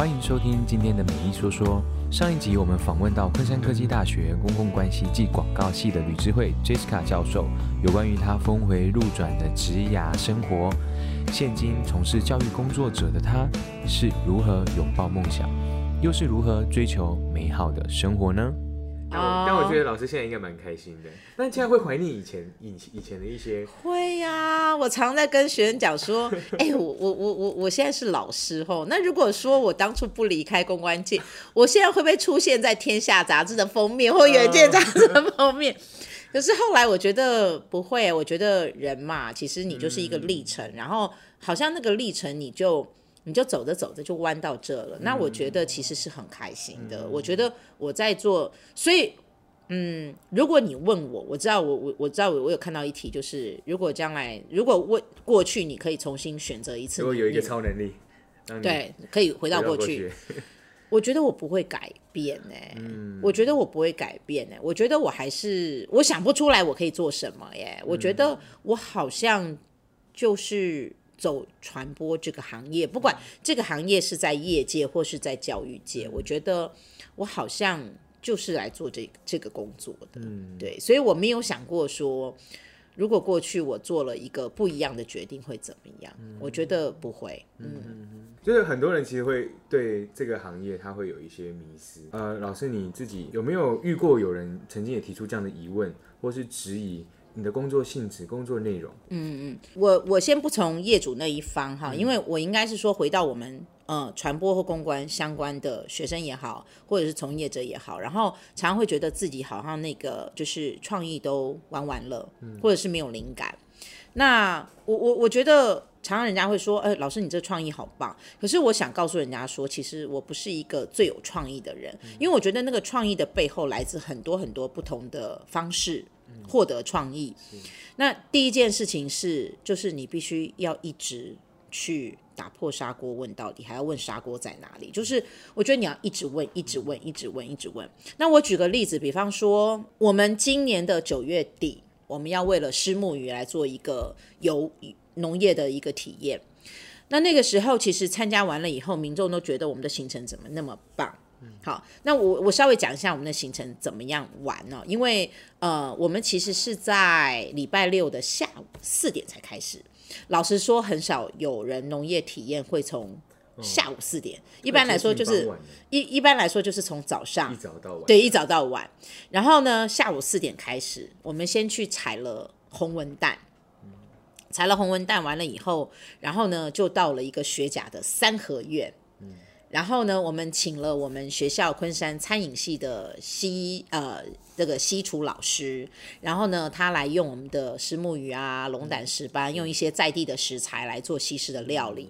欢迎收听今天的美意说说。上一集我们访问到昆山科技大学公共关系暨广告系的吕智慧 Jessica 教授，有关于他峰回路转的职涯生活。现今从事教育工作者的他，是如何拥抱梦想，又是如何追求美好的生活呢？但我，但我觉得老师现在应该蛮开心的。那现在会怀念以前以以前的一些？会呀、啊，我常在跟学生讲说，哎、欸，我我我我我现在是老师吼。那如果说我当初不离开公关界，我现在会不会出现在《天下》杂志的封面或《远见》杂志的封面？可是后来我觉得不会，我觉得人嘛，其实你就是一个历程，嗯、然后好像那个历程你就。你就走着走着就弯到这了，那我觉得其实是很开心的。嗯、我觉得我在做，所以，嗯，如果你问我，我知道我我我知道我我有看到一题，就是如果将来如果问过去，你可以重新选择一次，如果有一个超能力，对，可以回到过去。我觉得我不会改变呢、欸，嗯、我觉得我不会改变呢、欸，我觉得我还是我想不出来我可以做什么耶、欸。我觉得我好像就是。走传播这个行业，不管这个行业是在业界或是在教育界，我觉得我好像就是来做这这个工作的，嗯，对，所以我没有想过说，如果过去我做了一个不一样的决定会怎么样？嗯，我觉得不会，嗯，嗯，就是很多人其实会对这个行业他会有一些迷失。呃，老师你自己有没有遇过有人曾经也提出这样的疑问或是质疑？你的工作性质、工作内容，嗯嗯，我我先不从业主那一方哈，嗯、因为我应该是说回到我们呃传播或公关相关的学生也好，或者是从业者也好，然后常常会觉得自己好像那个就是创意都玩完了，嗯、或者是没有灵感。那我我我觉得常常人家会说，哎、欸，老师你这创意好棒，可是我想告诉人家说，其实我不是一个最有创意的人，嗯、因为我觉得那个创意的背后来自很多很多不同的方式。获得创意，那第一件事情是，就是你必须要一直去打破砂锅问到底，还要问砂锅在哪里。就是我觉得你要一直问，一直问，一直问，一直问。那我举个例子，比方说，我们今年的九月底，我们要为了虱目鱼来做一个游农业的一个体验。那那个时候，其实参加完了以后，民众都觉得我们的行程怎么那么棒。好，那我我稍微讲一下我们的行程怎么样玩呢？因为呃，我们其实是在礼拜六的下午四点才开始。老实说，很少有人农业体验会从下午四点，一般来说就是一一般来说就是从早上一早到晚，对，一早到晚。然后呢，下午四点开始，我们先去采了红文蛋，采了红文蛋完了以后，然后呢就到了一个雪甲的三合院。然后呢，我们请了我们学校昆山餐饮系的西呃这个西厨老师，然后呢，他来用我们的石目鱼啊、龙胆石斑，用一些在地的食材来做西式的料理。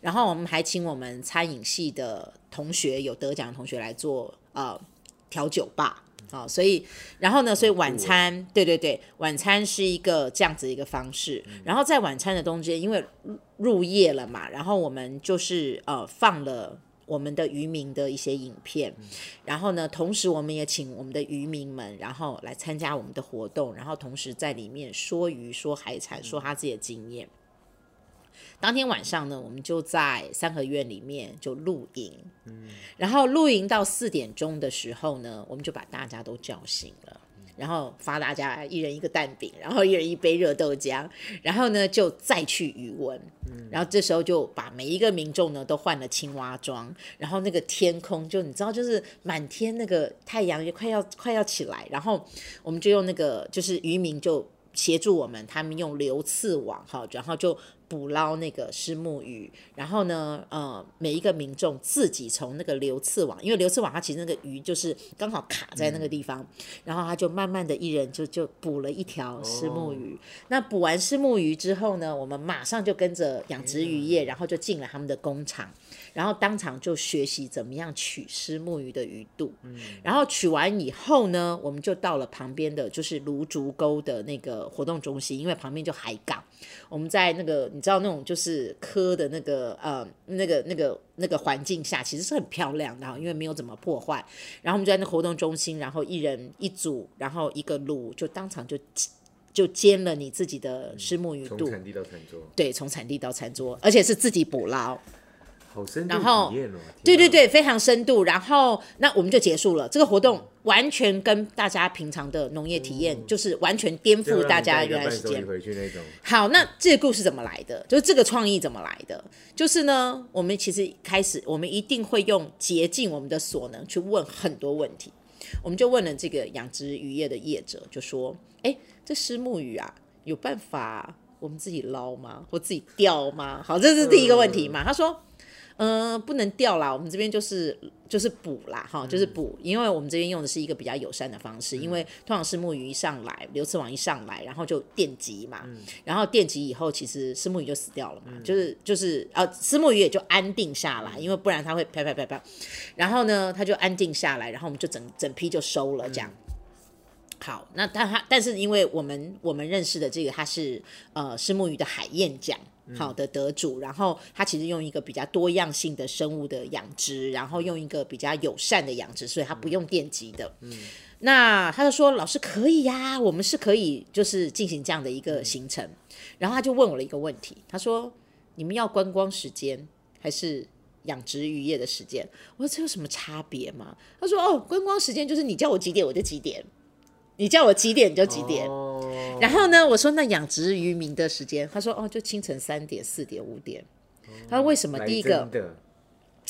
然后我们还请我们餐饮系的同学，有得奖的同学来做呃调酒吧啊、哦。所以，然后呢，所以晚餐，对对对，晚餐是一个这样子一个方式。然后在晚餐的中间，因为入夜了嘛，然后我们就是呃放了。我们的渔民的一些影片，然后呢，同时我们也请我们的渔民们，然后来参加我们的活动，然后同时在里面说鱼、说海产、说他自己的经验。当天晚上呢，我们就在三合院里面就露营，然后露营到四点钟的时候呢，我们就把大家都叫醒了。然后发大家一人一个蛋饼，然后一人一杯热豆浆，然后呢就再去余温，然后这时候就把每一个民众呢都换了青蛙装，然后那个天空就你知道就是满天那个太阳也快要快要起来，然后我们就用那个就是渔民就协助我们，他们用流刺网哈，然后就。捕捞那个虱目鱼，然后呢，呃，每一个民众自己从那个流刺网，因为流刺网它其实那个鱼就是刚好卡在那个地方，嗯、然后他就慢慢的一人就就捕了一条虱目鱼。哦、那捕完虱目鱼之后呢，我们马上就跟着养殖渔业，嗯、然后就进了他们的工厂。然后当场就学习怎么样取虱目鱼的鱼肚，嗯、然后取完以后呢，我们就到了旁边的就是芦竹沟的那个活动中心，因为旁边就海港，我们在那个你知道那种就是科的那个呃那个那个那个环境下，其实是很漂亮的，因为没有怎么破坏。然后我们就在那活动中心，然后一人一组，然后一个卤就当场就就煎了你自己的虱目鱼肚，从产地到餐桌，对，从产地到餐桌，而且是自己捕捞。好深度然后对对对，非常深度。然后那我们就结束了。这个活动完全跟大家平常的农业体验，嗯、就是完全颠覆大家原来时间。回去那种。好，那这个故事怎么来的？就是这个创意怎么来的？就是呢，我们其实开始，我们一定会用竭尽我们的所能去问很多问题。我们就问了这个养殖渔业的业者，就说：“哎，这虱目鱼啊，有办法我们自己捞吗？或自己钓吗？”好，这是第一个问题嘛。嗯、他说。嗯、呃，不能掉啦，我们这边就是就是补啦，哈，就是补，因为我们这边用的是一个比较友善的方式，嗯、因为通常是木鱼一上来，流刺王一上来，然后就电击嘛，嗯、然后电击以后，其实虱目鱼就死掉了嘛，嗯、就是就是啊，虱目鱼也就安定下来，因为不然它会啪啪啪啪，然后呢，它就安定下来，然后我们就整整批就收了这样。嗯、好，那但它但是因为我们我们认识的这个它是呃虱目鱼的海燕奖。好的得主，然后他其实用一个比较多样性的生物的养殖，然后用一个比较友善的养殖，所以他不用电极的。嗯，那他就说：“老师可以呀、啊，我们是可以就是进行这样的一个行程。”然后他就问我了一个问题，他说：“你们要观光时间还是养殖渔业的时间？”我说：“这有什么差别吗？”他说：“哦，观光时间就是你叫我几点我就几点。”你叫我几点就几点，哦、然后呢，我说那养殖渔民的时间，他说哦，就清晨三点、四点、五点。哦、他说为什么？第一个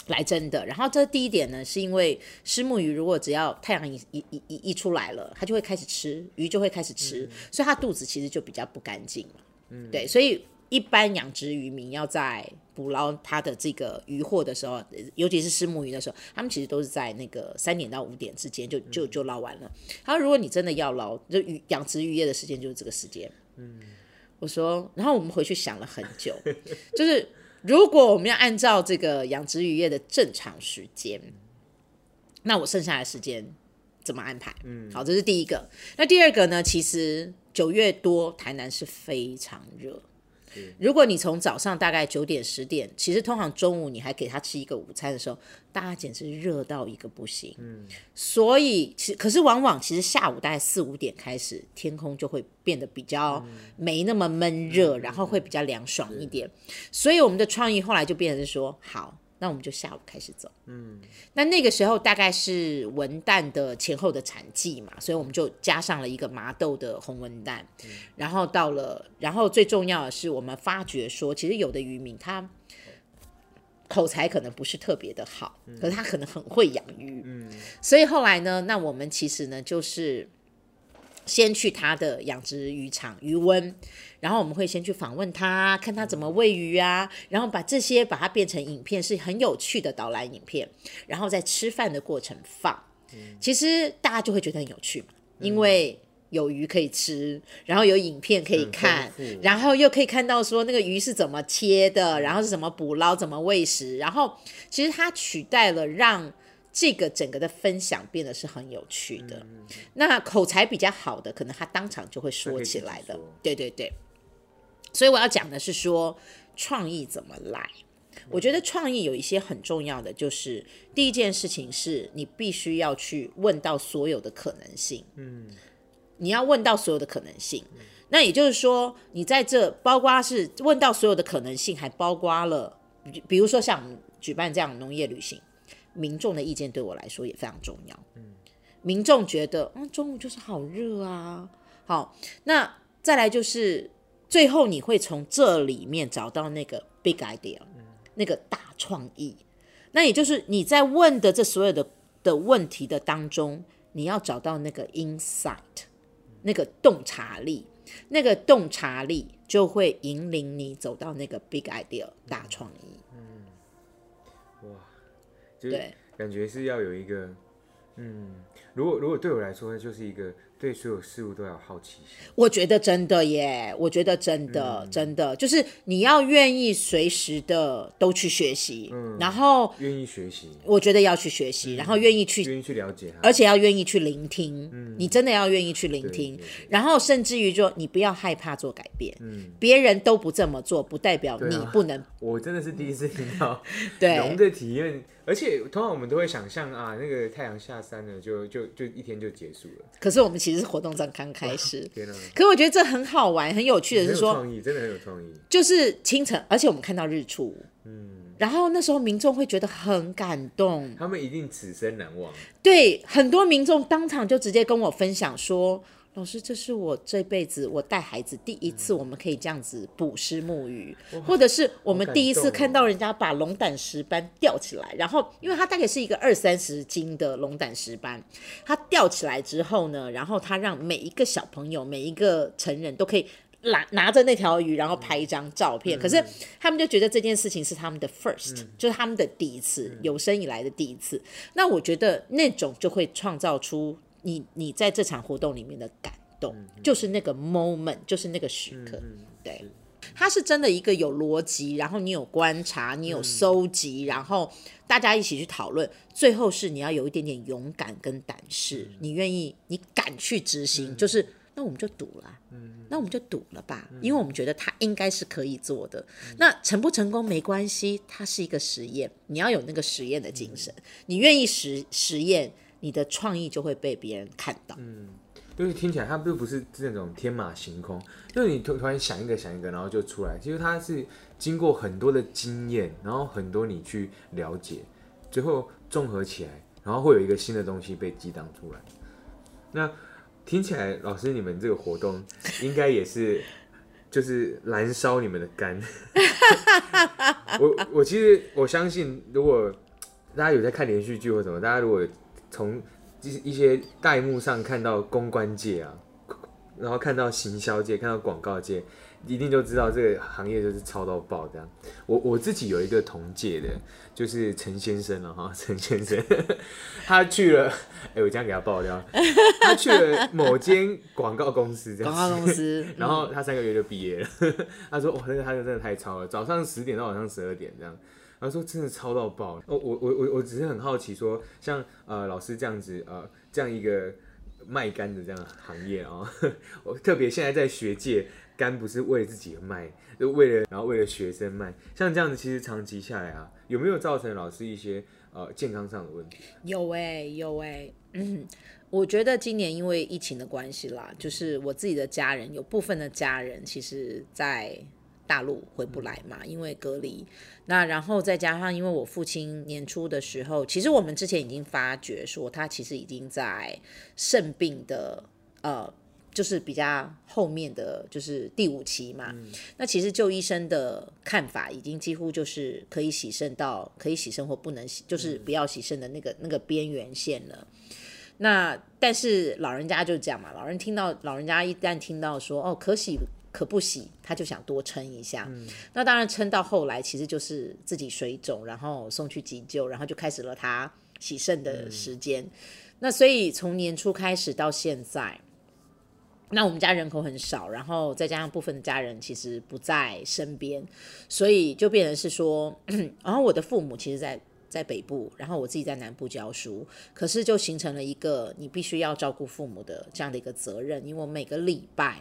来真的。然后这第一点呢，是因为虱目鱼如果只要太阳一一一一一出来了，它就会开始吃，鱼就会开始吃，嗯、所以它肚子其实就比较不干净嘛。嗯，对，所以。一般养殖渔民要在捕捞它的这个渔获的时候，尤其是虱目鱼的时候，他们其实都是在那个三点到五点之间就就就捞完了。他说，如果你真的要捞，就鱼养殖渔业的时间就是这个时间。嗯，我说，然后我们回去想了很久，就是如果我们要按照这个养殖渔业的正常时间，那我剩下的时间怎么安排？嗯，好，这是第一个。那第二个呢？其实九月多，台南是非常热。如果你从早上大概九点十点，其实通常中午你还给他吃一个午餐的时候，大家简直热到一个不行。嗯，所以其可是往往其实下午大概四五点开始，天空就会变得比较没那么闷热，嗯、然后会比较凉爽一点。所以我们的创意后来就变成是说好。那我们就下午开始走，嗯，那那个时候大概是文旦的前后的产季嘛，所以我们就加上了一个麻豆的红文旦，嗯、然后到了，然后最重要的是我们发觉说，其实有的渔民他口才可能不是特别的好，嗯、可是他可能很会养鱼，嗯，所以后来呢，那我们其实呢就是。先去他的养殖渔场鱼温，然后我们会先去访问他，看他怎么喂鱼啊，然后把这些把它变成影片，是很有趣的导览影片，然后在吃饭的过程放，其实大家就会觉得很有趣嘛，因为有鱼可以吃，然后有影片可以看，然后又可以看到说那个鱼是怎么切的，然后是怎么捕捞，怎么喂食，然后其实它取代了让。这个整个的分享变得是很有趣的。嗯、那口才比较好的，可能他当场就会说起来的。对对对。所以我要讲的是说，创意怎么来？嗯、我觉得创意有一些很重要的，就是第一件事情是你必须要去问到所有的可能性。嗯。你要问到所有的可能性。嗯、那也就是说，你在这包括是问到所有的可能性，还包括了，比如说像举办这样农业旅行。民众的意见对我来说也非常重要。嗯，民众觉得，嗯，中午就是好热啊。好，那再来就是最后你会从这里面找到那个 big idea，嗯，那个大创意。那也就是你在问的这所有的的问题的当中，你要找到那个 insight，那个洞察力，那个洞察力就会引领你走到那个 big idea 大创意。对，感觉是要有一个，嗯，如果如果对我来说，就是一个。对所有事物都要好奇心，我觉得真的耶，我觉得真的、嗯、真的就是你要愿意随时的都去学习，嗯，然后愿意学习，我觉得要去学习，嗯、然后愿意去愿意去了解，而且要愿意去聆听，嗯，你真的要愿意去聆听，然后甚至于说你不要害怕做改变，嗯，别人都不这么做，不代表你不能。啊、我真的是第一次听到 对龙的体验，对而且通常我们都会想象啊，那个太阳下山了就，就就就一天就结束了，可是我们其实。活动才刚开始，可我觉得这很好玩，很有趣的是说，创意真的很有创意，就是清晨，而且我们看到日出，嗯，然后那时候民众会觉得很感动，他们一定此生难忘。对，很多民众当场就直接跟我分享说：“老师，这是我这辈子我带孩子第一次，我们可以这样子捕食木鱼，嗯、或者是我们第一次看到人家把龙胆石斑吊起来，然后因为它大概是一个二三十斤的龙胆石斑，它吊起来之后呢，然后它让每一个小朋友、每一个成人都可以。”拿拿着那条鱼，然后拍一张照片。嗯、可是他们就觉得这件事情是他们的 first，、嗯、就是他们的第一次，嗯、有生以来的第一次。那我觉得那种就会创造出你你在这场活动里面的感动，嗯、就是那个 moment，就是那个时刻。嗯、对，它是真的一个有逻辑，然后你有观察，你有搜集，嗯、然后大家一起去讨论，最后是你要有一点点勇敢跟胆识，嗯、你愿意，你敢去执行，嗯、就是。那我们就赌了，嗯，那我们就赌了吧，嗯、因为我们觉得他应该是可以做的。嗯、那成不成功没关系，它是一个实验，你要有那个实验的精神，嗯、你愿意实实验，你的创意就会被别人看到。嗯，因为听起来它并不是那种天马行空，就是你突突然想一个想一个，然后就出来。其实它是经过很多的经验，然后很多你去了解，最后综合起来，然后会有一个新的东西被激荡出来。那。听起来，老师，你们这个活动应该也是，就是燃烧你们的肝。我我其实我相信，如果大家有在看连续剧或什么，大家如果从一些弹幕上看到公关界啊，然后看到行销界，看到广告界。一定就知道这个行业就是超到爆这样。我我自己有一个同届的，就是陈先生了哈，陈先生，他去了，哎、欸，我这样给他爆料，他去了某间广告公司这样，广告公司，然后他三个月就毕业了。他说，哇，那个他就真的太超了，早上十点到晚上十二点这样。他说真的超到爆。哦，我我我我只是很好奇说，像呃老师这样子呃这样一个卖肝的这样行业啊，我特别现在在学界。肝不是为自己卖，就为了然后为了学生卖，像这样子，其实长期下来啊，有没有造成老师一些呃健康上的问题？有哎、有哎、欸，嗯，我觉得今年因为疫情的关系啦，就是我自己的家人有部分的家人其实在大陆回不来嘛，因为隔离。那然后再加上因为我父亲年初的时候，其实我们之前已经发觉说他其实已经在肾病的呃。就是比较后面的就是第五期嘛，嗯、那其实就医生的看法，已经几乎就是可以洗肾到可以洗肾或不能洗，就是不要洗肾的那个那个边缘线了。那但是老人家就这样嘛，老人听到老人家一旦听到说哦可洗可不洗，他就想多撑一下。嗯、那当然撑到后来，其实就是自己水肿，然后送去急救，然后就开始了他洗肾的时间。嗯、那所以从年初开始到现在。那我们家人口很少，然后再加上部分的家人其实不在身边，所以就变成是说，然后我的父母其实在在北部，然后我自己在南部教书，可是就形成了一个你必须要照顾父母的这样的一个责任，因为我每个礼拜，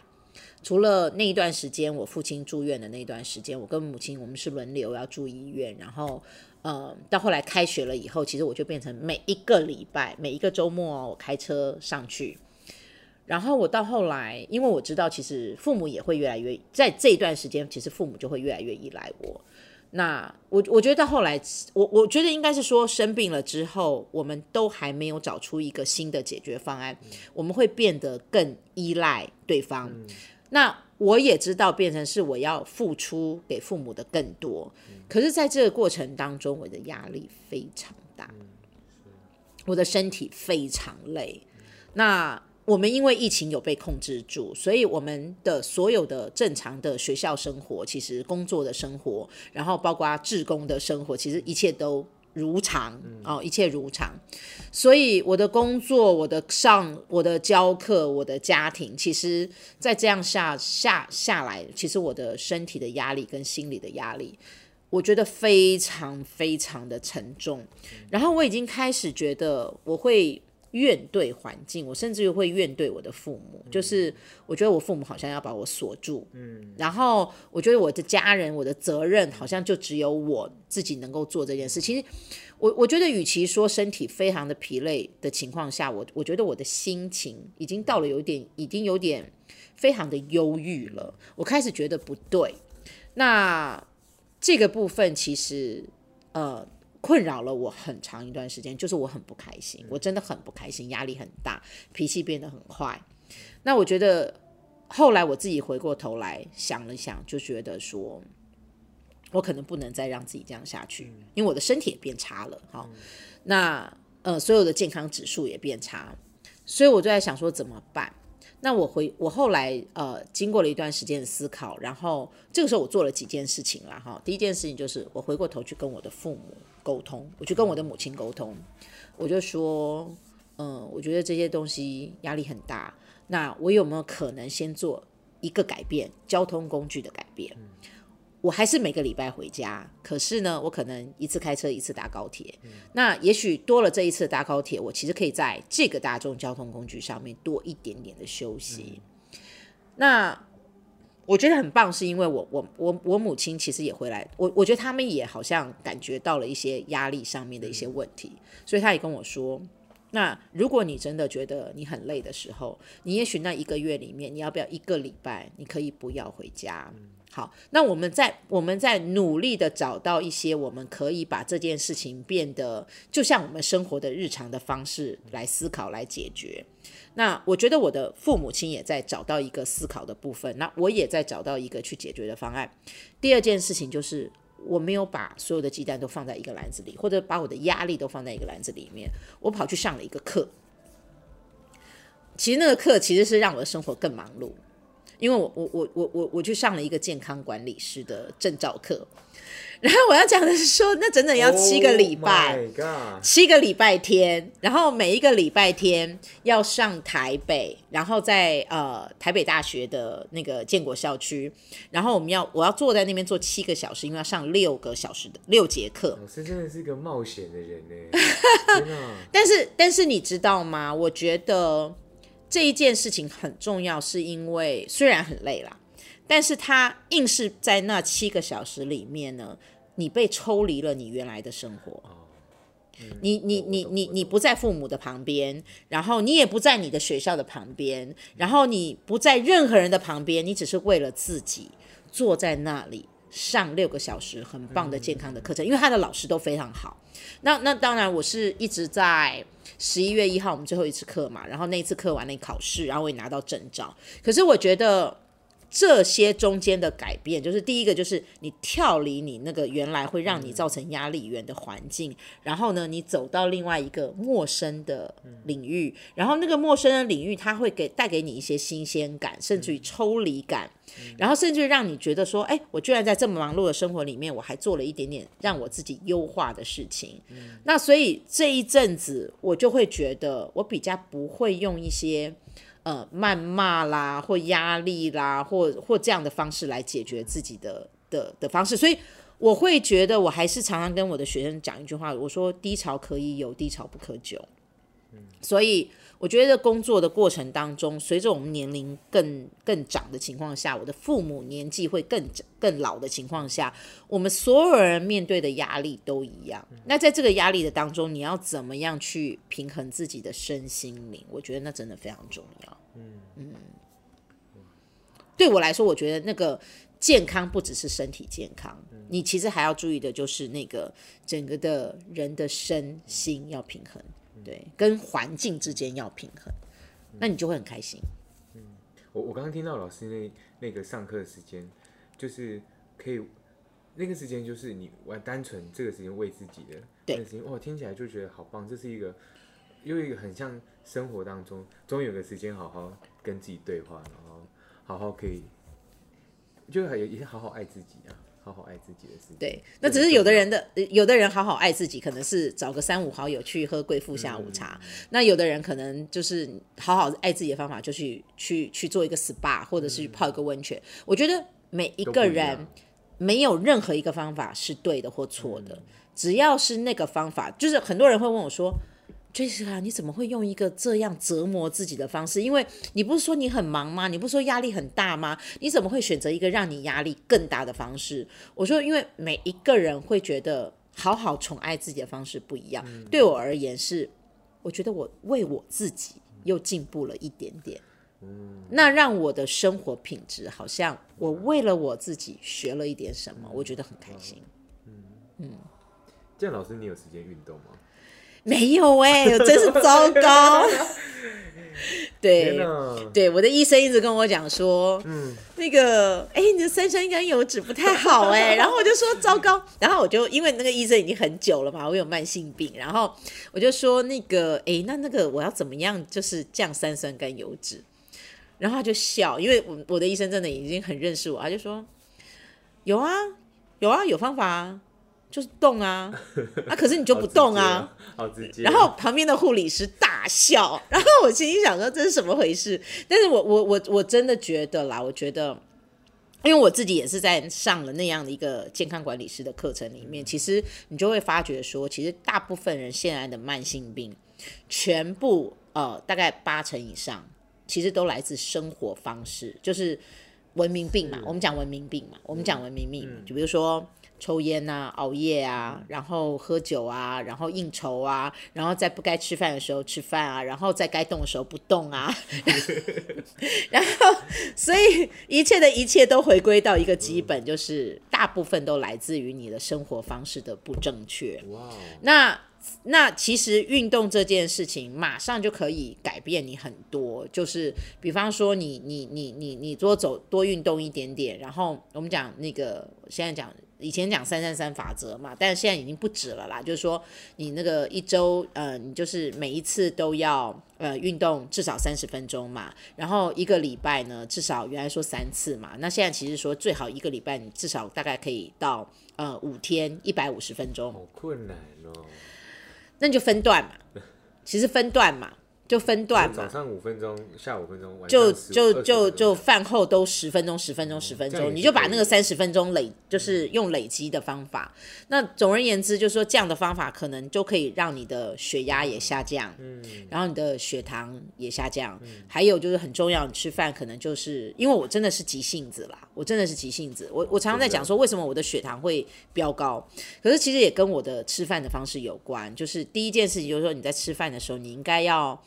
除了那一段时间我父亲住院的那段时间，我跟母亲我们是轮流要住医院，然后呃到后来开学了以后，其实我就变成每一个礼拜每一个周末我开车上去。然后我到后来，因为我知道，其实父母也会越来越，在这一段时间，其实父母就会越来越依赖我。那我我觉得到后来，我我觉得应该是说生病了之后，我们都还没有找出一个新的解决方案，嗯、我们会变得更依赖对方。嗯、那我也知道，变成是我要付出给父母的更多。嗯、可是，在这个过程当中，我的压力非常大，嗯、我的身体非常累。嗯、那我们因为疫情有被控制住，所以我们的所有的正常的学校生活，其实工作的生活，然后包括志工的生活，其实一切都如常哦，一切如常。所以我的工作、我的上、我的教课、我的家庭，其实在这样下下下来，其实我的身体的压力跟心理的压力，我觉得非常非常的沉重。然后我已经开始觉得我会。怨对环境，我甚至于会怨对我的父母，嗯、就是我觉得我父母好像要把我锁住，嗯，然后我觉得我的家人，我的责任好像就只有我自己能够做这件事。其实我我觉得，与其说身体非常的疲累的情况下，我我觉得我的心情已经到了有点，已经有点非常的忧郁了。我开始觉得不对，那这个部分其实。呃困扰了我很长一段时间，就是我很不开心，我真的很不开心，压力很大，脾气变得很坏。那我觉得后来我自己回过头来想了想，就觉得说，我可能不能再让自己这样下去，因为我的身体也变差了。好，那呃所有的健康指数也变差，所以我就在想说怎么办？那我回我后来呃经过了一段时间的思考，然后这个时候我做了几件事情了哈。第一件事情就是我回过头去跟我的父母沟通，我去跟我的母亲沟通，我就说，嗯、呃，我觉得这些东西压力很大，那我有没有可能先做一个改变，交通工具的改变？我还是每个礼拜回家，可是呢，我可能一次开车，一次搭高铁。嗯、那也许多了这一次搭高铁，我其实可以在这个大众交通工具上面多一点点的休息。嗯、那我觉得很棒，是因为我我我我母亲其实也回来，我我觉得他们也好像感觉到了一些压力上面的一些问题，嗯、所以他也跟我说，那如果你真的觉得你很累的时候，你也许那一个月里面，你要不要一个礼拜，你可以不要回家。好，那我们在我们在努力的找到一些我们可以把这件事情变得就像我们生活的日常的方式来思考来解决。那我觉得我的父母亲也在找到一个思考的部分，那我也在找到一个去解决的方案。第二件事情就是我没有把所有的鸡蛋都放在一个篮子里，或者把我的压力都放在一个篮子里面。我跑去上了一个课，其实那个课其实是让我的生活更忙碌。因为我我我我我我去上了一个健康管理师的证照课，然后我要讲的是说，那整整要七个礼拜，oh、七个礼拜天，然后每一个礼拜天要上台北，然后在呃台北大学的那个建国校区，然后我们要我要坐在那边坐七个小时，因为要上六个小时的六节课。老师真的是一个冒险的人呢，但是但是你知道吗？我觉得。这一件事情很重要，是因为虽然很累啦，但是他硬是在那七个小时里面呢，你被抽离了你原来的生活，你你你你你不在父母的旁边，然后你也不在你的学校的旁边，然后你不在任何人的旁边，你只是为了自己坐在那里上六个小时很棒的健康的课程，因为他的老师都非常好。那那当然，我是一直在。十一月一号我们最后一次课嘛，然后那一次课完了考试，然后我也拿到证照。可是我觉得这些中间的改变，就是第一个就是你跳离你那个原来会让你造成压力源的环境，嗯、然后呢，你走到另外一个陌生的领域，嗯、然后那个陌生的领域它会给带给你一些新鲜感，甚至于抽离感。然后甚至让你觉得说，哎，我居然在这么忙碌的生活里面，我还做了一点点让我自己优化的事情。嗯、那所以这一阵子，我就会觉得，我比较不会用一些呃谩骂啦，或压力啦，或或这样的方式来解决自己的的的方式。所以我会觉得，我还是常常跟我的学生讲一句话，我说低潮可以有，低潮不可久。嗯、所以。我觉得工作的过程当中，随着我们年龄更更长的情况下，我的父母年纪会更更老的情况下，我们所有人面对的压力都一样。那在这个压力的当中，你要怎么样去平衡自己的身心灵？我觉得那真的非常重要。嗯嗯，对我来说，我觉得那个健康不只是身体健康，你其实还要注意的就是那个整个的人的身心要平衡。对，跟环境之间要平衡，那你就会很开心。嗯，我我刚刚听到老师那那个上课的时间，就是可以那个时间就是你玩单纯这个时间为自己的，对，那个时间哇，听起来就觉得好棒。这是一个又一个很像生活当中，终于有个时间好好跟自己对话，然后好好可以，就也也好好爱自己啊。好好爱自己的事情。对，那只是有的人的，有的人好好爱自己，可能是找个三五好友去喝贵妇下午茶。嗯、那有的人可能就是好好爱自己的方法，就去去去做一个 SPA，或者是去泡一个温泉。嗯、我觉得每一个人没有任何一个方法是对的或错的，嗯、只要是那个方法，就是很多人会问我说。Jessica，你怎么会用一个这样折磨自己的方式？因为你不是说你很忙吗？你不是说压力很大吗？你怎么会选择一个让你压力更大的方式？我说，因为每一个人会觉得好好宠爱自己的方式不一样。嗯、对我而言是，我觉得我为我自己又进步了一点点。嗯、那让我的生活品质好像我为了我自己学了一点什么，我觉得很开心。嗯。嗯这样老师，你有时间运动吗？没有哎、欸，真是糟糕。对对，我的医生一直跟我讲说，嗯，那个，哎，你的三酸甘油脂不太好哎，然后我就说糟糕，然后我就因为那个医生已经很久了嘛，我有慢性病，然后我就说那个，哎，那那个我要怎么样就是降三酸甘油脂？然后他就笑，因为我我的医生真的已经很认识我，他就说有啊有啊有方法啊。就是动啊，啊，可是你就不动啊，好直接，好直接。然后旁边的护理师大笑，然后我心里想说这是什么回事？但是我我我我真的觉得啦，我觉得，因为我自己也是在上了那样的一个健康管理师的课程里面，其实你就会发觉说，其实大部分人现在的慢性病，全部呃大概八成以上，其实都来自生活方式，就是文明病嘛。我们讲文明病嘛，我们讲文明病，就比如说。抽烟啊，熬夜啊，然后喝酒啊，然后应酬啊，然后在不该吃饭的时候吃饭啊，然后在该动的时候不动啊，然后所以一切的一切都回归到一个基本，就是大部分都来自于你的生活方式的不正确。哇，那。那其实运动这件事情马上就可以改变你很多，就是比方说你你你你你多走多运动一点点，然后我们讲那个现在讲以前讲三三三法则嘛，但是现在已经不止了啦，就是说你那个一周呃你就是每一次都要呃运动至少三十分钟嘛，然后一个礼拜呢至少原来说三次嘛，那现在其实说最好一个礼拜你至少大概可以到呃五天一百五十分钟，好困难哦。那你就分段嘛，其实分段嘛。就分段嘛，早上五分钟，下午五分钟，就就就就饭后都十分钟，十分钟，十分钟，你就把那个三十分钟累，就是用累积的方法。那总而言之，就是说这样的方法可能就可以让你的血压也下降，嗯，然后你的血糖也下降，嗯，还有就是很重要，你吃饭可能就是因为我真的是急性子啦，我真的是急性子，我我常常在讲说为什么我的血糖会飙高，可是其实也跟我的吃饭的方式有关。就是第一件事情就是说你在吃饭的时候，你应该要。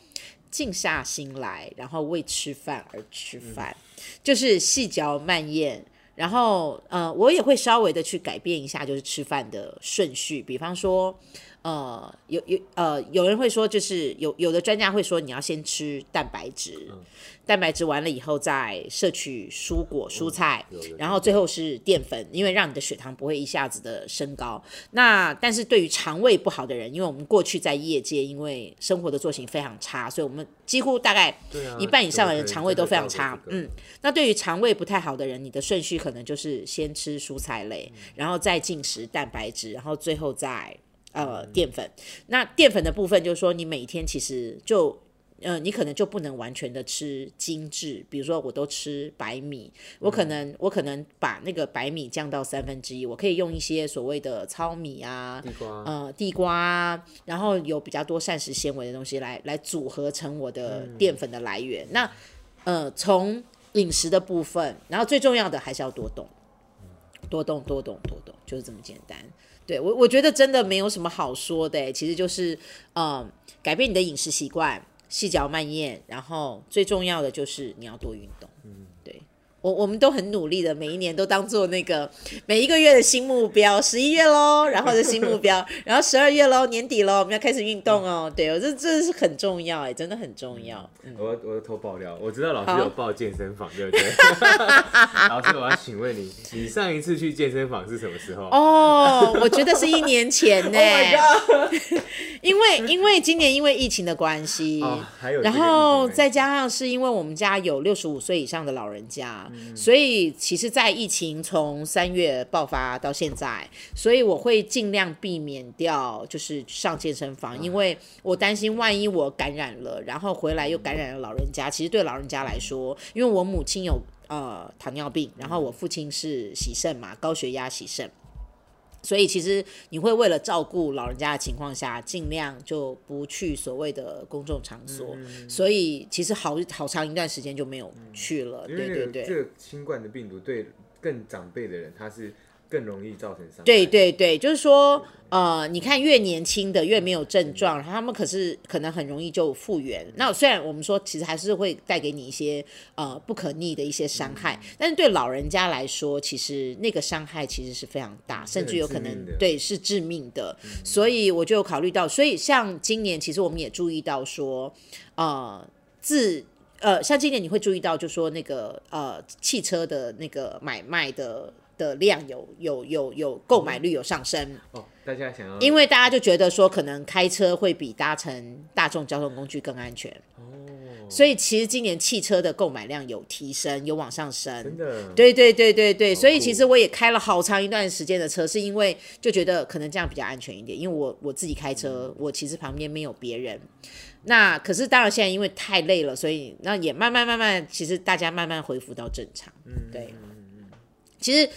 静下心来，然后为吃饭而吃饭，嗯、就是细嚼慢咽。然后，呃，我也会稍微的去改变一下，就是吃饭的顺序。比方说，呃，有有呃，有人会说，就是有有的专家会说，你要先吃蛋白质。嗯蛋白质完了以后，再摄取蔬果蔬菜，嗯、然后最后是淀粉，因为让你的血糖不会一下子的升高。那但是对于肠胃不好的人，因为我们过去在业界，因为生活的作息非常差，所以我们几乎大概一半以上的人肠胃都非常差。嗯，那对于肠胃不太好的人，你的顺序可能就是先吃蔬菜类，嗯、然后再进食蛋白质，然后最后再呃淀粉。那淀粉的部分就是说，你每天其实就。嗯、呃，你可能就不能完全的吃精致，比如说我都吃白米，我可能、嗯、我可能把那个白米降到三分之一，我可以用一些所谓的糙米啊，地瓜，呃，地瓜啊，然后有比较多膳食纤维的东西来来组合成我的淀粉的来源。嗯、那呃，从饮食的部分，然后最重要的还是要多动，多动多动多动，就是这么简单。对我我觉得真的没有什么好说的，其实就是嗯，改变你的饮食习惯。细嚼慢咽，然后最重要的就是你要多运动。我我们都很努力的，每一年都当做那个每一个月的新目标，十一月喽，然后的新目标，然后十二月喽，年底喽，我们要开始运动哦。对，我这这是很重要哎，真的很重要。嗯、我我的偷爆料，我知道老师有报健身房，对不对？老师，我要请问你，你上一次去健身房是什么时候？哦，我觉得是一年前呢。Oh 因为因为今年因为疫情的关系，哦、然后再加上是因为我们家有六十五岁以上的老人家。所以，其实，在疫情从三月爆发到现在，所以我会尽量避免掉，就是上健身房，因为我担心万一我感染了，然后回来又感染了老人家。其实对老人家来说，因为我母亲有呃糖尿病，然后我父亲是喜肾嘛，高血压喜肾。所以其实你会为了照顾老人家的情况下，尽量就不去所谓的公众场所。嗯、所以其实好好长一段时间就没有去了。嗯、对对对，这个新冠的病毒对更长辈的人，他是更容易造成伤害。对对对，就是说，呃，你看越年轻的越没有症状，然后他们可是可能很容易就复原。那虽然我们说其实还是会带给你一些呃不可逆的一些伤害，但是对老人家来说，其实那个伤害其实是非常大，甚至有可能对是致命的。所以我就考虑到，所以像今年其实我们也注意到说，呃，自呃像今年你会注意到，就说那个呃汽车的那个买卖的。的量有有有有购买率有上升。哦，大家想要，因为大家就觉得说，可能开车会比搭乘大众交通工具更安全哦，所以其实今年汽车的购买量有提升，有往上升，真的，对对对对对，所以其实我也开了好长一段时间的车，是因为就觉得可能这样比较安全一点，因为我我自己开车，嗯、我其实旁边没有别人，那可是当然现在因为太累了，所以那也慢慢慢慢，其实大家慢慢恢复到正常，嗯，对。其实，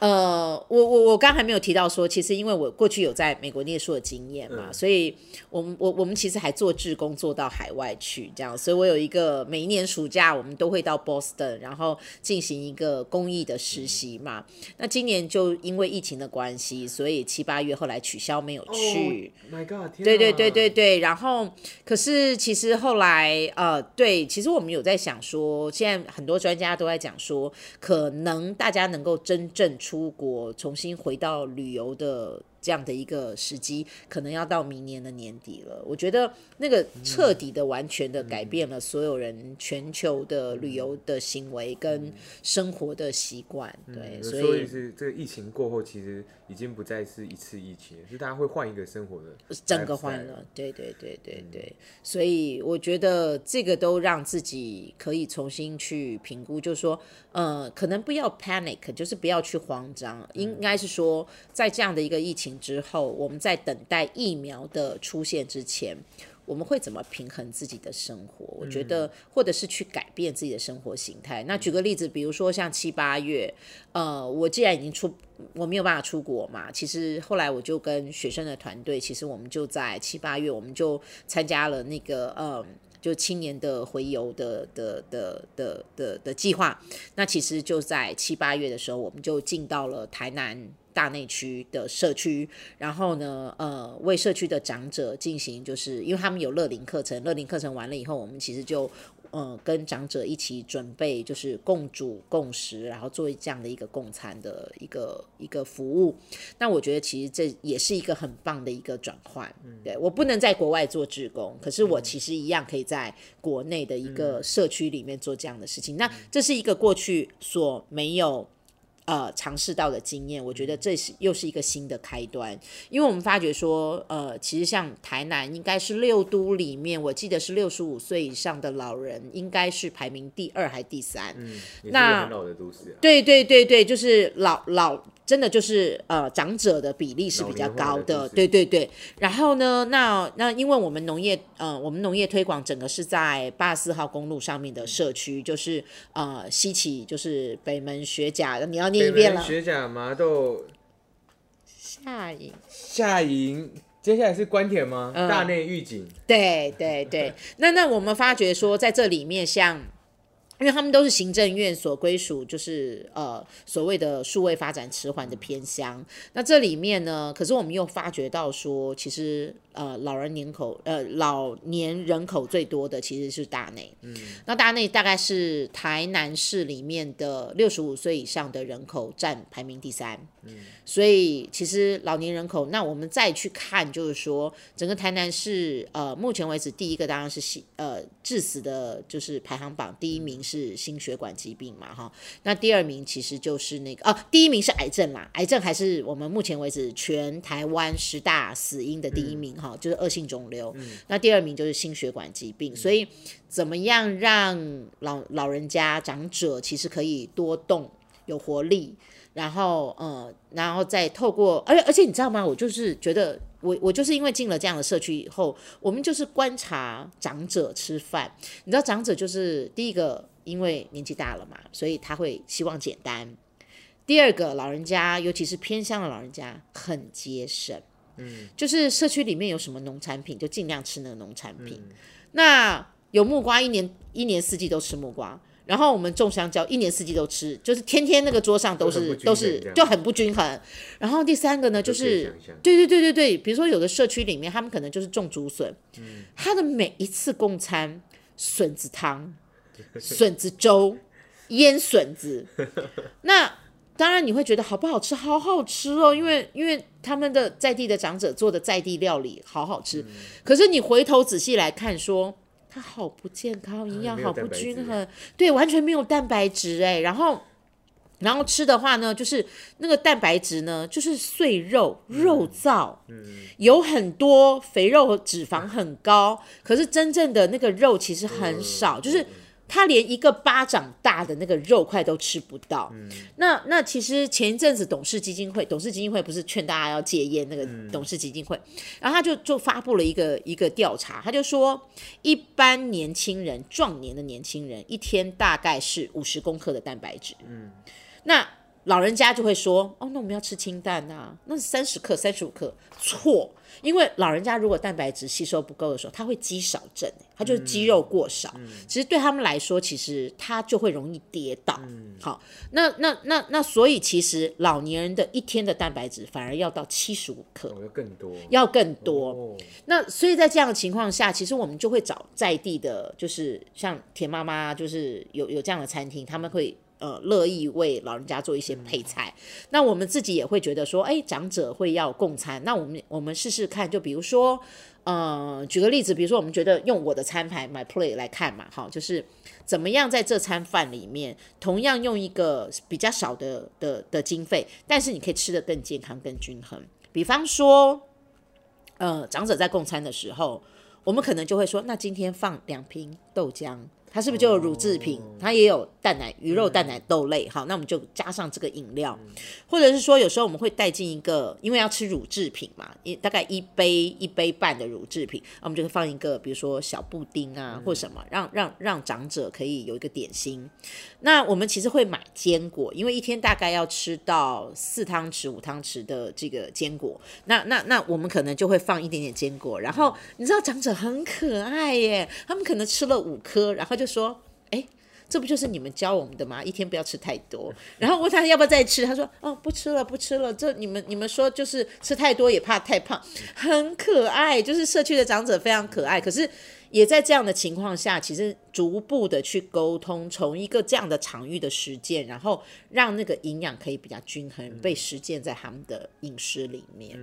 呃，我我我刚还没有提到说，其实因为我过去有在美国念书的经验嘛，嗯、所以我们我我们其实还做志工做到海外去，这样，所以我有一个每一年暑假我们都会到 Boston，然后进行一个公益的实习嘛。嗯、那今年就因为疫情的关系，所以七八月后来取消没有去。Oh my God！对对对对对，然后可是其实后来呃，对，其实我们有在想说，现在很多专家都在讲说，可能大家能够真正出国，重新回到旅游的。这样的一个时机，可能要到明年的年底了。我觉得那个彻底的、完全的改变了所有人全球的旅游的行为跟生活的习惯。对，嗯、所以是这个疫情过后，其实已经不再是一次疫情，是大家会换一个生活的，整个换了。对对对对对，嗯、所以我觉得这个都让自己可以重新去评估，就是说，呃，可能不要 panic，就是不要去慌张，应该是说，在这样的一个疫情。之后，我们在等待疫苗的出现之前，我们会怎么平衡自己的生活？我觉得，或者是去改变自己的生活形态。那举个例子，比如说像七八月，呃，我既然已经出，我没有办法出国嘛，其实后来我就跟学生的团队，其实我们就在七八月，我们就参加了那个，呃，就青年的回游的的的的的的计划。那其实就在七八月的时候，我们就进到了台南。大内区的社区，然后呢，呃，为社区的长者进行，就是因为他们有乐龄课程，乐龄课程完了以后，我们其实就，呃，跟长者一起准备，就是共煮共食，然后做这样的一个共餐的一个一个服务。那我觉得其实这也是一个很棒的一个转换。嗯、对，我不能在国外做志工，可是我其实一样可以在国内的一个社区里面做这样的事情。嗯、那这是一个过去所没有。呃，尝试到的经验，我觉得这是又是一个新的开端，因为我们发觉说，呃，其实像台南应该是六都里面，我记得是六十五岁以上的老人应该是排名第二还第三。嗯，那很老的都市啊。对对对对，就是老老。真的就是呃，长者的比例是比较高的，对对对。然后呢，那那因为我们农业呃，我们农业推广整个是在八十四号公路上面的社区，就是呃，西起就是北门学甲，你要念一遍了。学甲麻豆下营下营，接下来是关田吗？嗯、大内预警。对对对，那那我们发觉说，在这里面像。因为他们都是行政院所归属，就是呃所谓的数位发展迟缓的偏乡。那这里面呢，可是我们又发觉到说，其实。呃，老人年口，呃，老年人口最多的其实是大内。嗯，那大内大概是台南市里面的六十五岁以上的人口占排名第三。嗯，所以其实老年人口，那我们再去看，就是说整个台南市，呃，目前为止第一个当然是心，呃，致死的，就是排行榜第一名是心血管疾病嘛，哈。那第二名其实就是那个，哦，第一名是癌症啦，癌症还是我们目前为止全台湾十大死因的第一名。嗯好，就是恶性肿瘤。嗯、那第二名就是心血管疾病。嗯、所以，怎么样让老老人家长者其实可以多动、有活力，然后呃，然后再透过，而且而且你知道吗？我就是觉得，我我就是因为进了这样的社区以后，我们就是观察长者吃饭。你知道，长者就是第一个，因为年纪大了嘛，所以他会希望简单。第二个，老人家，尤其是偏乡的老人家，很节省。嗯，就是社区里面有什么农产品，就尽量吃那个农产品。嗯、那有木瓜，一年一年四季都吃木瓜。然后我们种香蕉，一年四季都吃，就是天天那个桌上都是都是就很不均衡。然后第三个呢，就是对对对对对，比如说有的社区里面，他们可能就是种竹笋，嗯、他的每一次供餐，笋子汤、笋子粥、腌笋子，那当然你会觉得好不好吃？好好吃哦，因为因为他们的在地的长者做的在地料理好好吃。嗯、可是你回头仔细来看说。它好不健康，营养好不均衡，对，完全没有蛋白质哎。然后，然后吃的话呢，就是那个蛋白质呢，就是碎肉、肉燥，嗯，有很多肥肉脂肪很高，可是真正的那个肉其实很少，就是。他连一个巴掌大的那个肉块都吃不到。嗯、那那其实前一阵子董事基金会，董事基金会不是劝大家要戒烟那个董事基金会，嗯、然后他就就发布了一个一个调查，他就说一般年轻人壮年的年轻人一天大概是五十公克的蛋白质。嗯，那老人家就会说，哦，那我们要吃清淡啊，那是三十克、三十五克，错。因为老人家如果蛋白质吸收不够的时候，他会肌少症，他就是肌肉过少。其实对他们来说，其实他就会容易跌倒。嗯、好，那那那那，所以其实老年人的一天的蛋白质反而要到七十五克，要更多，要更多。哦、那所以在这样的情况下，其实我们就会找在地的，就是像田妈妈，就是有有这样的餐厅，他们会。呃，乐意为老人家做一些配菜，嗯、那我们自己也会觉得说，哎，长者会要共餐，那我们我们试试看，就比如说，呃，举个例子，比如说我们觉得用我的餐牌 My Plate 来看嘛，哈，就是怎么样在这餐饭里面，同样用一个比较少的的的经费，但是你可以吃得更健康、更均衡。比方说，呃，长者在共餐的时候，我们可能就会说，那今天放两瓶豆浆。它是不是就有乳制品？它也有蛋奶、鱼肉、蛋奶、豆类。好，那我们就加上这个饮料，或者是说，有时候我们会带进一个，因为要吃乳制品嘛，一大概一杯一杯半的乳制品，我们就会放一个，比如说小布丁啊，或什么，让让让长者可以有一个点心。那我们其实会买坚果，因为一天大概要吃到四汤匙、五汤匙的这个坚果。那那那我们可能就会放一点点坚果，然后你知道长者很可爱耶，他们可能吃了五颗，然后。就说，哎，这不就是你们教我们的吗？一天不要吃太多。然后问他要不要再吃，他说，哦，不吃了，不吃了。这你们你们说就是吃太多也怕太胖，很可爱。就是社区的长者非常可爱。可是也在这样的情况下，其实逐步的去沟通，从一个这样的场域的实践，然后让那个营养可以比较均衡，被实践在他们的饮食里面。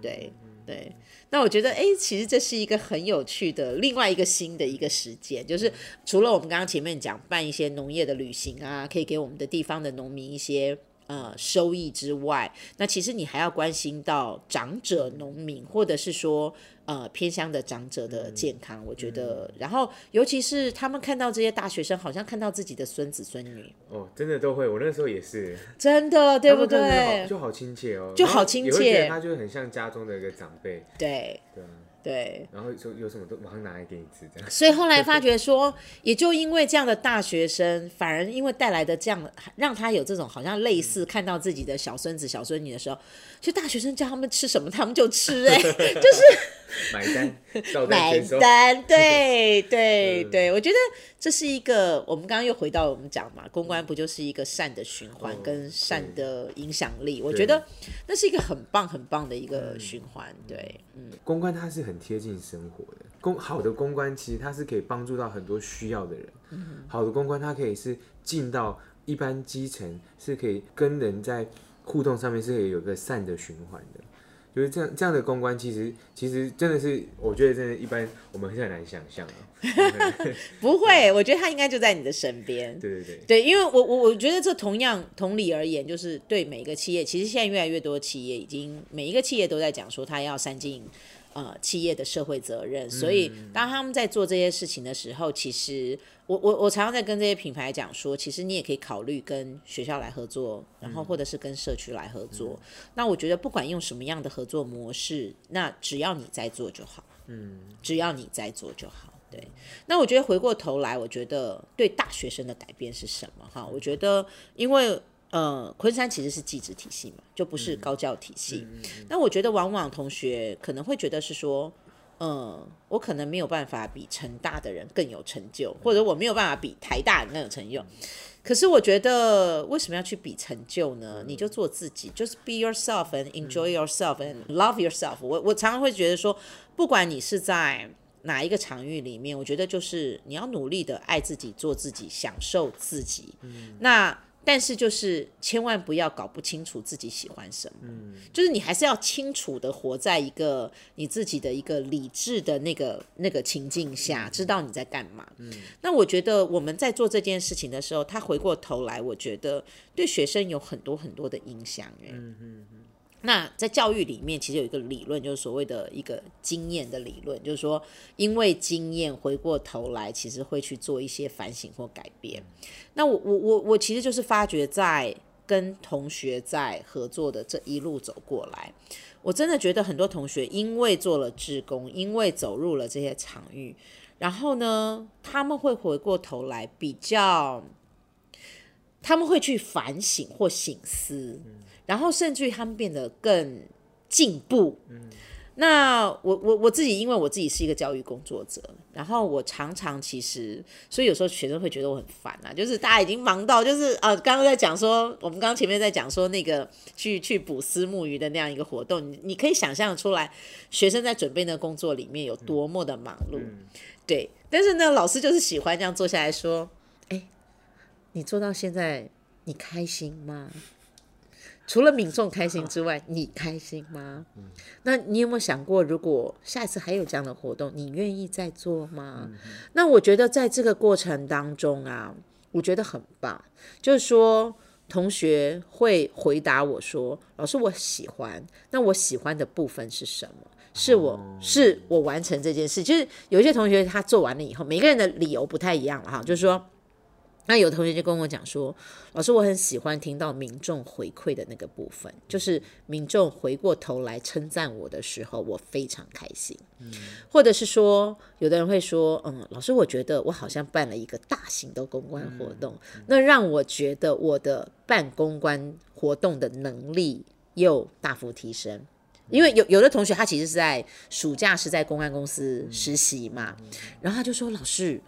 对。对，那我觉得，哎，其实这是一个很有趣的另外一个新的一个实践，就是除了我们刚刚前面讲办一些农业的旅行啊，可以给我们的地方的农民一些呃收益之外，那其实你还要关心到长者农民，或者是说。呃，偏乡的长者的健康，嗯、我觉得，嗯、然后尤其是他们看到这些大学生，好像看到自己的孙子孙女。哦，真的都会，我那时候也是。真的，对不对？就好亲切哦，就好亲切。他就很像家中的一个长辈。对。对对，然后说有什么都马上拿来给你吃，这样。所以后来发 觉说，也就因为这样的大学生，反而因为带来的这样，让他有这种好像类似看到自己的小孙子、小孙女的时候，就大学生叫他们吃什么，他们就吃，哎，就是 买单，买单，对 对对，我觉得这是一个，我们刚刚又回到我们讲嘛，公关不就是一个善的循环跟善的影响力？我觉得那是一个很棒很棒的一个循环，对，嗯，公关它是很。贴近生活的公好的公关，其实它是可以帮助到很多需要的人。嗯、好的公关，它可以是进到一般基层，是可以跟人在互动上面是可以有个善的循环的。就是这样这样的公关，其实其实真的是，我觉得真的，一般我们很难想象啊。不会，我觉得他应该就在你的身边。对对对，对，因为我我我觉得这同样同理而言，就是对每一个企业，其实现在越来越多企业已经每一个企业都在讲说，他要善尽。呃，企业的社会责任，所以当他们在做这些事情的时候，其实我我我常常在跟这些品牌讲说，其实你也可以考虑跟学校来合作，然后或者是跟社区来合作。那我觉得不管用什么样的合作模式，那只要你在做就好，嗯，只要你在做就好。对，那我觉得回过头来，我觉得对大学生的改变是什么？哈，我觉得因为。呃，昆山其实是技职体系嘛，就不是高教体系。那我觉得往往同学可能会觉得是说，嗯，我可能没有办法比成大的人更有成就，或者我没有办法比台大人更有成就。可是我觉得，为什么要去比成就呢？你就做自己，就是 be yourself and enjoy yourself and love yourself 我。我我常常会觉得说，不管你是在哪一个场域里面，我觉得就是你要努力的爱自己，做自己，享受自己。嗯、那。但是就是千万不要搞不清楚自己喜欢什么，嗯，就是你还是要清楚的活在一个你自己的一个理智的那个那个情境下，知道你在干嘛。嗯，那我觉得我们在做这件事情的时候，他回过头来，我觉得对学生有很多很多的影响。嗯嗯。那在教育里面，其实有一个理论，就是所谓的一个经验的理论，就是说，因为经验回过头来，其实会去做一些反省或改变。那我我我我其实就是发觉，在跟同学在合作的这一路走过来，我真的觉得很多同学因为做了志工，因为走入了这些场域，然后呢，他们会回过头来比较，他们会去反省或省思。然后甚至于他们变得更进步。嗯，那我我我自己，因为我自己是一个教育工作者，然后我常常其实，所以有时候学生会觉得我很烦啊，就是大家已经忙到，就是呃，刚刚在讲说，我们刚刚前面在讲说那个去去捕丝木鱼的那样一个活动，你你可以想象出来，学生在准备那个工作里面有多么的忙碌，嗯，对。但是呢，老师就是喜欢这样坐下来说，哎，你做到现在，你开心吗？除了民众开心之外，你开心吗？那你有没有想过，如果下一次还有这样的活动，你愿意再做吗？那我觉得在这个过程当中啊，我觉得很棒，就是说同学会回答我说：“老师，我喜欢。”那我喜欢的部分是什么？是我是我完成这件事。就是有一些同学他做完了以后，每个人的理由不太一样了哈，就是说。那有同学就跟我讲说，老师，我很喜欢听到民众回馈的那个部分，就是民众回过头来称赞我的时候，我非常开心。嗯，或者是说，有的人会说，嗯，老师，我觉得我好像办了一个大型的公关活动，那让我觉得我的办公关活动的能力又大幅提升。因为有有的同学他其实是在暑假是在公关公司实习嘛，然后他就说，老师，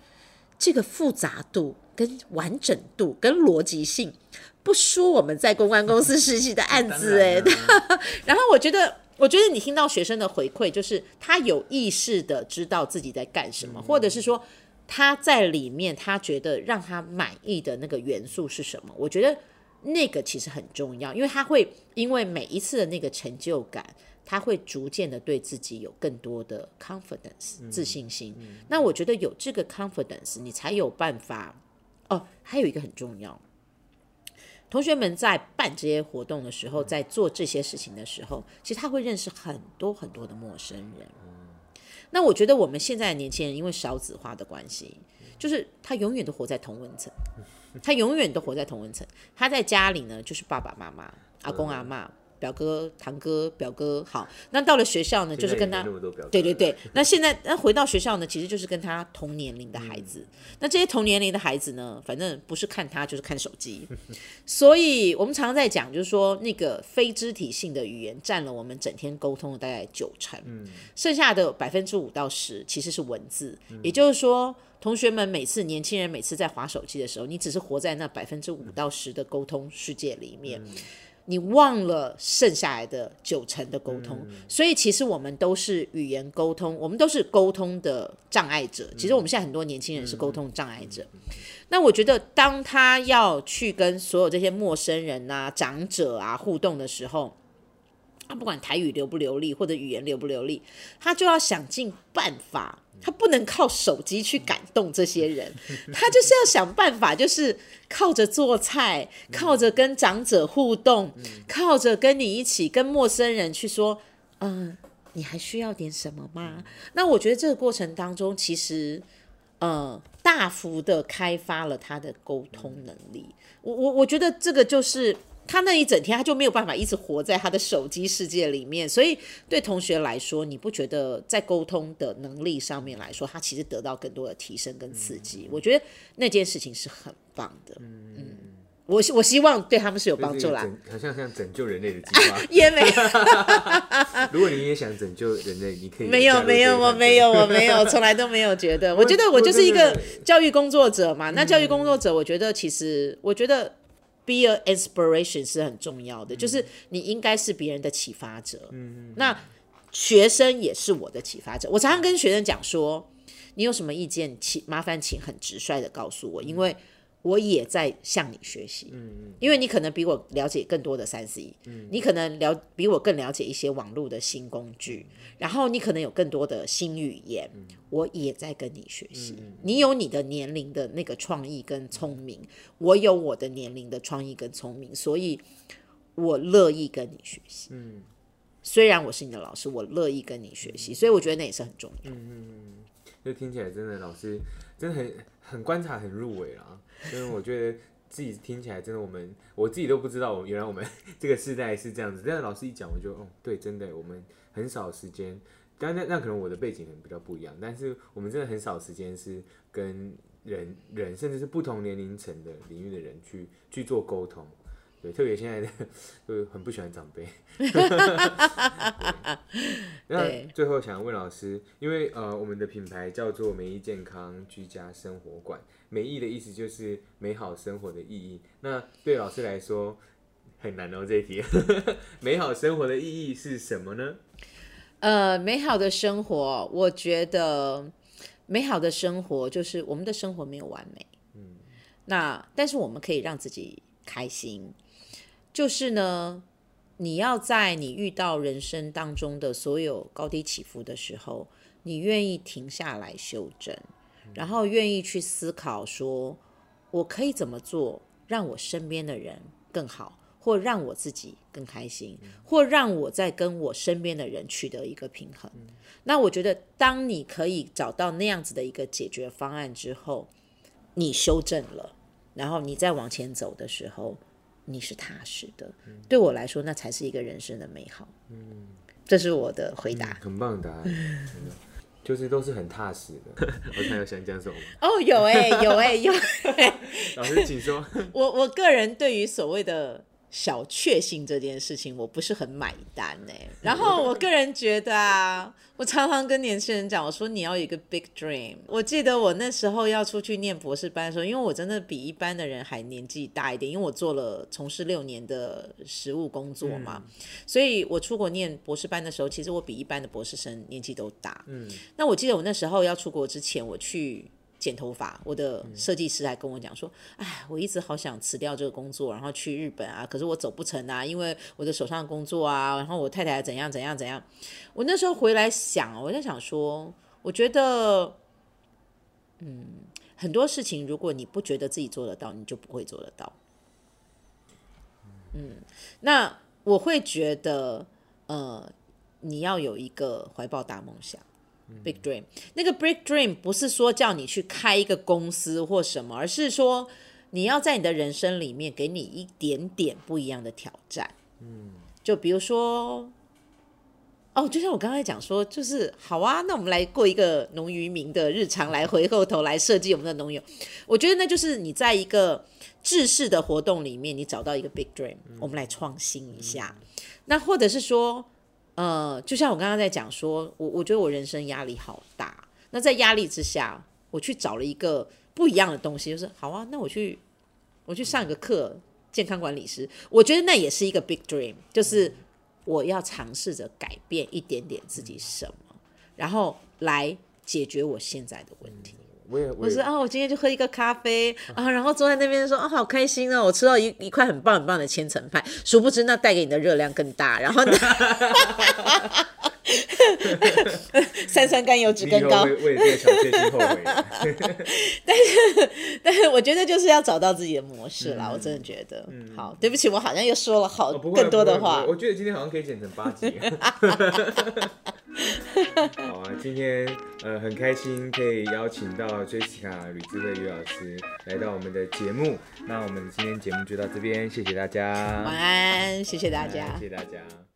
这个复杂度。跟完整度、跟逻辑性，不输我们在公关公司实习的案子哎。然后我觉得，我觉得你听到学生的回馈，就是他有意识的知道自己在干什么，或者是说他在里面他觉得让他满意的那个元素是什么？我觉得那个其实很重要，因为他会因为每一次的那个成就感。他会逐渐的对自己有更多的 confidence 自信心。嗯嗯、那我觉得有这个 confidence，你才有办法。哦，还有一个很重要，同学们在办这些活动的时候，在做这些事情的时候，其实他会认识很多很多的陌生人。那我觉得我们现在的年轻人因为少子化的关系，就是他永远都活在同温层，他永远都活在同温层。他在家里呢，就是爸爸妈妈、阿公阿嬷。表哥、堂哥、表哥，好，那到了学校呢，就是跟他，对对对，那现在那回到学校呢，其实就是跟他同年龄的孩子。嗯、那这些同年龄的孩子呢，反正不是看他，就是看手机。所以我们常常在讲，就是说那个非肢体性的语言占了我们整天沟通的大概九成，嗯、剩下的百分之五到十其实是文字。嗯、也就是说，同学们每次年轻人每次在划手机的时候，你只是活在那百分之五到十的沟通世界里面。嗯你忘了剩下来的九成的沟通，嗯、所以其实我们都是语言沟通，我们都是沟通的障碍者。其实我们现在很多年轻人是沟通障碍者。嗯、那我觉得，当他要去跟所有这些陌生人啊、长者啊互动的时候，他不管台语流不流利，或者语言流不流利，他就要想尽办法。他不能靠手机去感动这些人，他就是要想办法，就是靠着做菜，靠着跟长者互动，靠着跟你一起跟陌生人去说，嗯，你还需要点什么吗？那我觉得这个过程当中，其实，呃，大幅的开发了他的沟通能力。我我我觉得这个就是。他那一整天，他就没有办法一直活在他的手机世界里面，所以对同学来说，你不觉得在沟通的能力上面来说，他其实得到更多的提升跟刺激？嗯、我觉得那件事情是很棒的。嗯，嗯我我希望对他们是有帮助啦，好像像拯救人类的计划 也没。如果你也想拯救人类，你可以没有没有我没有我没有从来都没有觉得，我觉得我就是一个教育工作者嘛。那教育工作者，我觉得其实我觉得 be a inspiration 是很重要的，就是你应该是别人的启发者。嗯，那学生也是我的启发者。我常常跟学生讲说，你有什么意见，请麻烦请很直率的告诉我，因为。我也在向你学习，嗯，因为你可能比我了解更多的三 C，嗯，你可能了比我更了解一些网络的新工具，然后你可能有更多的新语言，我也在跟你学习。你有你的年龄的那个创意跟聪明，我有我的年龄的创意跟聪明，所以我乐意跟你学习。嗯，虽然我是你的老师，我乐意跟你学习，所以我觉得那也是很重要。嗯嗯，就听起来真的老师真的很很观察很入微啊。因为我觉得自己听起来真的，我们我自己都不知道，原来我们这个世代是这样子。但是老师一讲，我就哦，对，真的，我们很少时间。但，那那可能我的背景很比较不一样，但是我们真的很少时间是跟人人，甚至是不同年龄层的领域的人去去做沟通。对，特别现在的 就很不喜欢长辈。那最后想问老师，因为呃，我们的品牌叫做美意健康居家生活馆，美意的意思就是美好生活的意义。那对老师来说很难哦，这一题。美好生活的意义是什么呢？呃，美好的生活，我觉得美好的生活就是我们的生活没有完美，嗯，那但是我们可以让自己开心。就是呢，你要在你遇到人生当中的所有高低起伏的时候，你愿意停下来修正，然后愿意去思考说，我可以怎么做，让我身边的人更好，或让我自己更开心，或让我在跟我身边的人取得一个平衡。那我觉得，当你可以找到那样子的一个解决方案之后，你修正了，然后你再往前走的时候。你是踏实的，嗯，对我来说，那才是一个人生的美好。嗯，这是我的回答。嗯，很棒的答案，就是都是很踏实的。我看有想讲什么吗？哦，有哎，欸，有哎，欸，有，欸。老师，请说。我我个人对于所谓的。小确幸这件事情我不是很买单呢。然后我个人觉得啊，我常常跟年轻人讲，我说你要有一个 big dream。我记得我那时候要出去念博士班的时候，因为我真的比一般的人还年纪大一点，因为我做了从事六年的实务工作嘛，所以我出国念博士班的时候，其实我比一般的博士生年纪都大。嗯，那我记得我那时候要出国之前，我去。剪头发，我的设计师还跟我讲说：“哎，我一直好想辞掉这个工作，然后去日本啊，可是我走不成啊，因为我的手上的工作啊，然后我太太怎样怎样怎样。”我那时候回来想，我在想说，我觉得，嗯，很多事情如果你不觉得自己做得到，你就不会做得到。嗯，那我会觉得，呃，你要有一个怀抱大梦想。Big dream，那个 big dream 不是说叫你去开一个公司或什么，而是说你要在你的人生里面给你一点点不一样的挑战。嗯，就比如说，哦，就像我刚才讲说，就是好啊，那我们来过一个农渔民的日常，来回过头来设计我们的农友。我觉得那就是你在一个制式的活动里面，你找到一个 big dream，我们来创新一下。那或者是说。呃，就像我刚刚在讲说，我我觉得我人生压力好大。那在压力之下，我去找了一个不一样的东西，就是好啊，那我去我去上一个课，健康管理师。我觉得那也是一个 big dream，就是我要尝试着改变一点点自己什么，然后来解决我现在的问题。我也，我，也我说啊，我今天就喝一个咖啡啊，然后坐在那边说啊，好开心哦，我吃到一一块很棒很棒的千层派，殊不知那带给你的热量更大，然后呢，三酸甘油脂更高。为为这个小确幸后悔。但是但是我觉得就是要找到自己的模式啦，嗯、我真的觉得。嗯、好，对不起，我好像又说了好更多的话。哦、我觉得今天好像可以剪成八集。好啊，今天呃很开心可以邀请到 Jessica 吕智慧于老师来到我们的节目。那我们今天节目就到这边，谢谢大家。晚安，谢谢大家，谢谢大家。